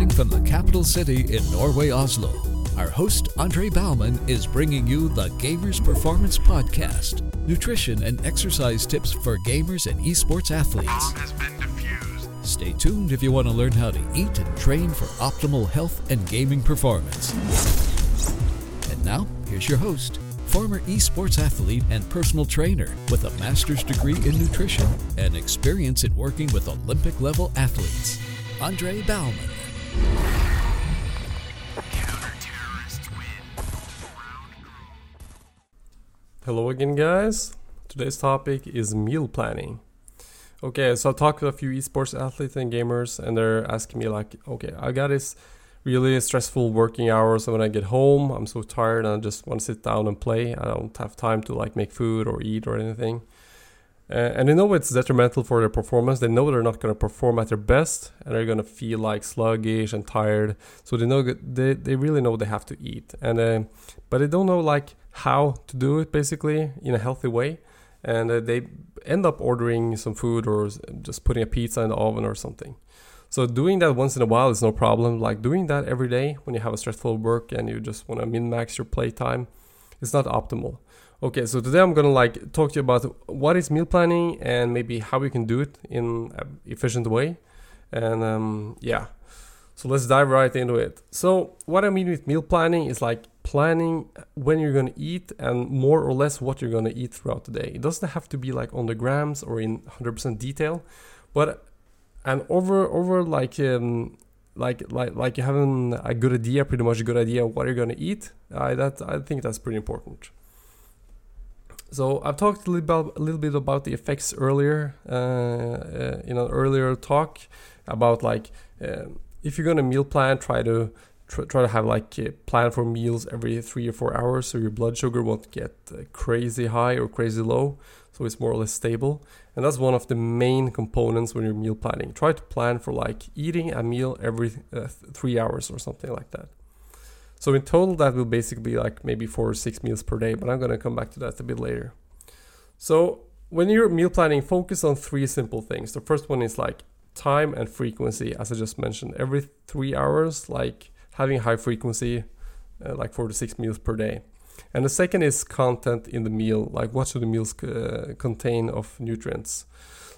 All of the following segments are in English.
Broadcasting from the capital city in Norway, Oslo, our host, Andre Bauman, is bringing you the Gamers Performance Podcast nutrition and exercise tips for gamers and esports athletes. Stay tuned if you want to learn how to eat and train for optimal health and gaming performance. And now, here's your host, former esports athlete and personal trainer with a master's degree in nutrition and experience in working with Olympic level athletes, Andre Bauman. Hello again, guys. Today's topic is meal planning. Okay, so I talked to a few esports athletes and gamers, and they're asking me, like, okay, I got this really stressful working hours. and when I get home, I'm so tired and I just want to sit down and play. I don't have time to like make food or eat or anything. Uh, and they know it's detrimental for their performance. They know they're not going to perform at their best and they're going to feel like sluggish and tired. So they know they, they really know they have to eat. And uh, but they don't know like how to do it basically in a healthy way. And uh, they end up ordering some food or just putting a pizza in the oven or something. So doing that once in a while is no problem. Like doing that every day when you have a stressful work and you just want to min max your playtime, it's not optimal. Okay, so today I'm gonna like talk to you about what is meal planning and maybe how we can do it in an efficient way. And um, yeah, so let's dive right into it. So what I mean with meal planning is like planning when you're gonna eat and more or less what you're gonna eat throughout the day. It doesn't have to be like on the grams or in 100% detail, but and over over like um, like like like you having a good idea, pretty much a good idea what you're gonna eat. I that I think that's pretty important. So I've talked a little, a little bit about the effects earlier uh, uh, in an earlier talk about like um, if you're gonna meal plan, try to try, try to have like a plan for meals every three or four hours so your blood sugar won't get uh, crazy high or crazy low so it's more or less stable. And that's one of the main components when you're meal planning. Try to plan for like eating a meal every uh, three hours or something like that so in total that will basically be like maybe four or six meals per day but i'm going to come back to that a bit later. So when you're meal planning focus on three simple things. The first one is like time and frequency as i just mentioned. Every three hours like having high frequency uh, like four to six meals per day and the second is content in the meal, like what should the meals uh, contain of nutrients.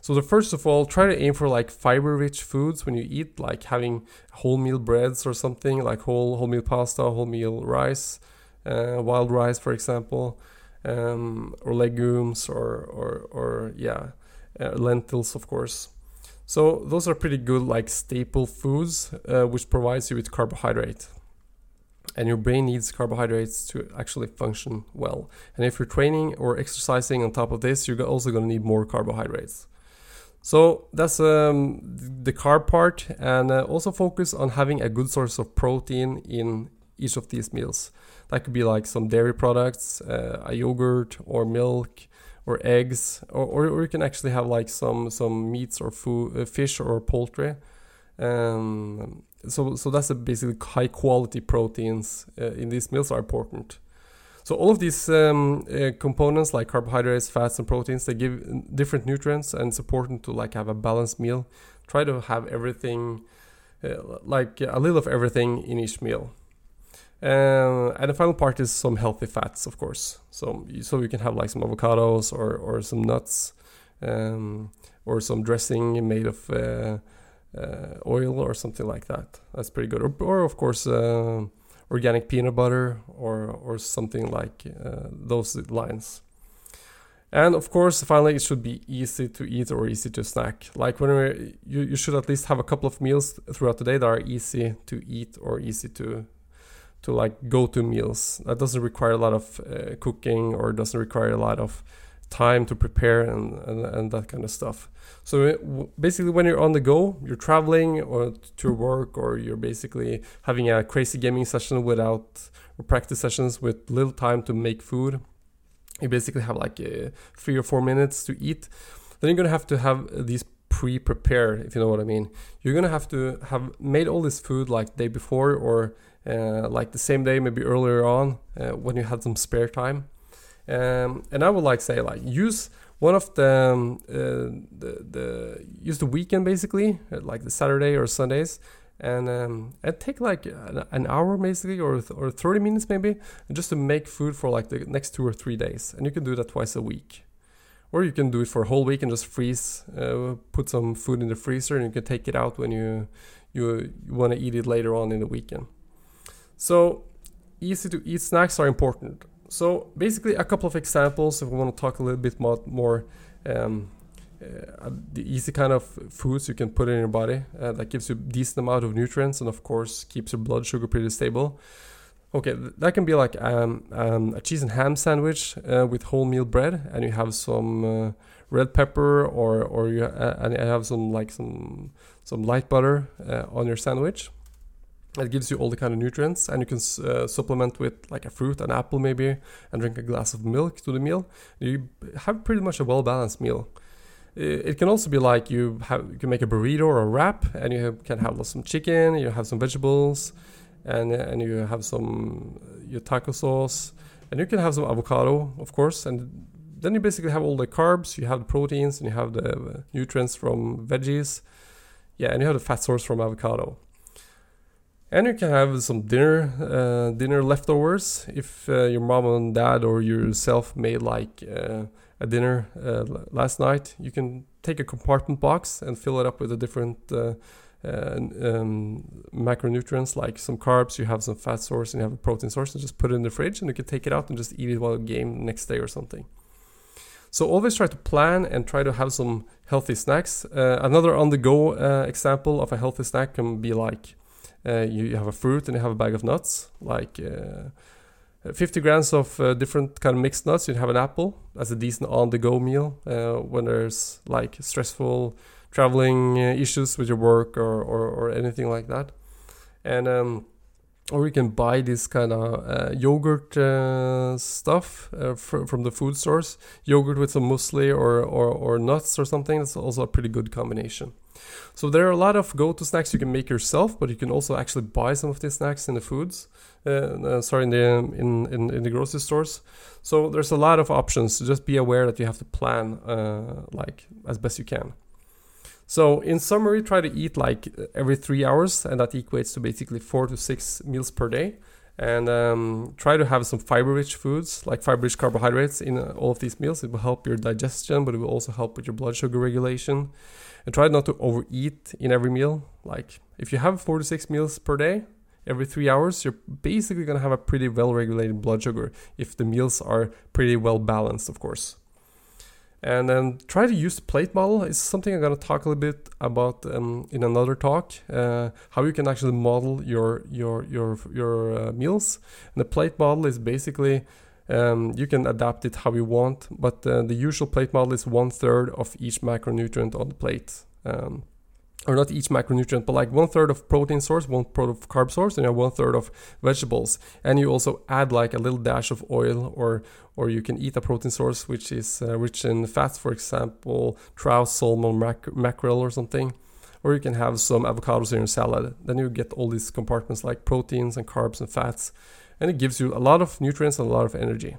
So the first of all, try to aim for like fiber-rich foods when you eat, like having wholemeal breads or something, like whole wholemeal pasta, wholemeal rice, uh, wild rice, for example, um, or legumes, or or or yeah, uh, lentils, of course. So those are pretty good, like staple foods, uh, which provides you with carbohydrate and your brain needs carbohydrates to actually function well. And if you're training or exercising on top of this, you're also going to need more carbohydrates. So that's um, the carb part, and uh, also focus on having a good source of protein in each of these meals. That could be like some dairy products, uh, a yogurt or milk or eggs, or, or, or, you can actually have like some some meats or uh, fish or poultry. Um, so so that's basically high quality proteins uh, in these meals are important. So all of these um, uh, components like carbohydrates, fats, and proteins they give different nutrients, and it's important to like have a balanced meal. Try to have everything, uh, like a little of everything in each meal. Uh, and the final part is some healthy fats, of course. So so you can have like some avocados or or some nuts, um, or some dressing made of uh, oil or something like that. That's pretty good. Or, or of course, uh, organic peanut butter or or something like uh, those lines. And of course, finally, it should be easy to eat or easy to snack. Like when you, you should at least have a couple of meals throughout the day that are easy to eat or easy to to like go to meals. That doesn't require a lot of uh, cooking or doesn't require a lot of time to prepare and, and, and that kind of stuff. So basically, when you're on the go, you're traveling or to work, or you're basically having a crazy gaming session without or practice sessions with little time to make food. You basically have like three or four minutes to eat. Then you're gonna have to have these pre-prepared, if you know what I mean. You're gonna have to have made all this food like day before or uh, like the same day, maybe earlier on uh, when you had some spare time. Um, and I would like say like use one of the, um, uh, the the use the weekend basically uh, like the Saturday or Sundays and um, it take like an hour basically or or 30 minutes maybe just to make food for like the next two or three days. And you can do that twice a week. Or you can do it for a whole week and just freeze uh, put some food in the freezer and you can take it out when you you, you want to eat it later on in the weekend. So easy to eat snacks are important so basically a couple of examples if we want to talk a little bit more, more um, uh, the easy kind of foods you can put in your body uh, that gives you decent amount of nutrients and of course keeps your blood sugar pretty stable. Okay th- that can be like um, um, a cheese and ham sandwich uh, with wholemeal bread and you have some uh, red pepper or or you uh, and have some like some some light butter uh, on your sandwich it gives you all the kind of nutrients and you can uh, supplement with like a fruit an apple maybe and drink a glass of milk to the meal. You have pretty much a well balanced meal it can also be like you have you can make a burrito or a wrap and you can have some chicken you have some vegetables and and you have some uh, your taco sauce and you can have some avocado of course and then you basically have all the carbs you have the proteins and you have the uh, nutrients from veggies. Yeah and you have the fat source from avocado and you can have some dinner uh, dinner leftovers if uh, your mom and dad or yourself made like uh, a dinner uh, last night, you can take a compartment box and fill it up with the different uh, uh, um, macronutrients like some carbs, you have some fat source, and you have a protein source, and just put it in the fridge, and you can take it out and just eat it while game next day or something. So always try to plan and try to have some healthy snacks. Another on-the-go uh, example of a healthy snack can be like uh, you have a fruit and you have a bag of nuts, like 50 grams of uh, different kind of mixed nuts. You have an apple as a decent on-the-go meal uh, when there's like stressful traveling uh, issues with your work or, or, or anything like that. And um, or you can buy this kind of uh, yogurt uh, stuff uh, fr- from the food stores. Yogurt with some muesli or, or, or nuts or something. That's also a pretty good combination. So there are a lot of go-to snacks you can make yourself, but you can also actually buy some of these snacks in the foods. Uh, uh, sorry, in the in, in, in the grocery stores. So there's a lot of options. So just be aware that you have to plan uh, like as best you can. So in summary, try to eat like every three hours, and that equates to basically four to six meals per day. And um, try to have some fiber-rich foods, like fiber-rich carbohydrates, in all of these meals. It will help your digestion, but it will also help with your blood sugar regulation and try not to overeat in every meal. Like if you have four to six meals per day, every three hours, you're basically gonna have a pretty well regulated blood sugar if the meals are pretty well balanced, of course. And then try to use the plate model. It's something I'm gonna talk a little bit about um, in another talk. Uh, how you can actually model your your your your uh, meals. And the plate model is basically um, you can adapt it how you want, but uh, the usual plate model is one third of each macronutrient on the plate. Um, or not each macronutrient, but like one third of protein source, one third of carb source, and one third of vegetables. And you also add like a little dash of oil, or or you can eat a protein source which is uh, rich in fats, for example, trout, salmon, mac- mackerel, or something. Or you can have some avocados in your salad. Then you get all these compartments like proteins and carbs and fats and it gives you a lot of nutrients and a lot of energy.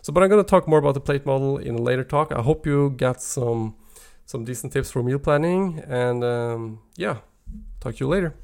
So, but I'm going to talk more about the plate model in a later talk. I hope you got some some decent tips for meal planning, and um, yeah, talk to you later.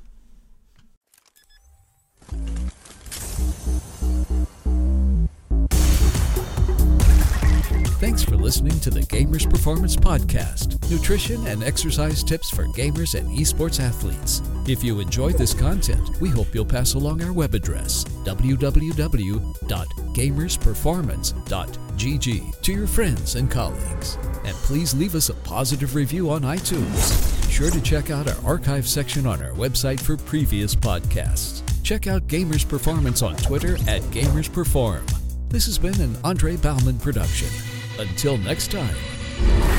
Thanks for listening to the Gamers Performance Podcast nutrition and exercise tips for gamers and esports athletes. If you enjoyed this content, we hope you'll pass along our web address, www.gamersperformance.gg, to your friends and colleagues. And please leave us a positive review on iTunes. Be sure to check out our archive section on our website for previous podcasts. Check out Gamers Performance on Twitter at GamersPerform. This has been an Andre Bauman production. Until next time.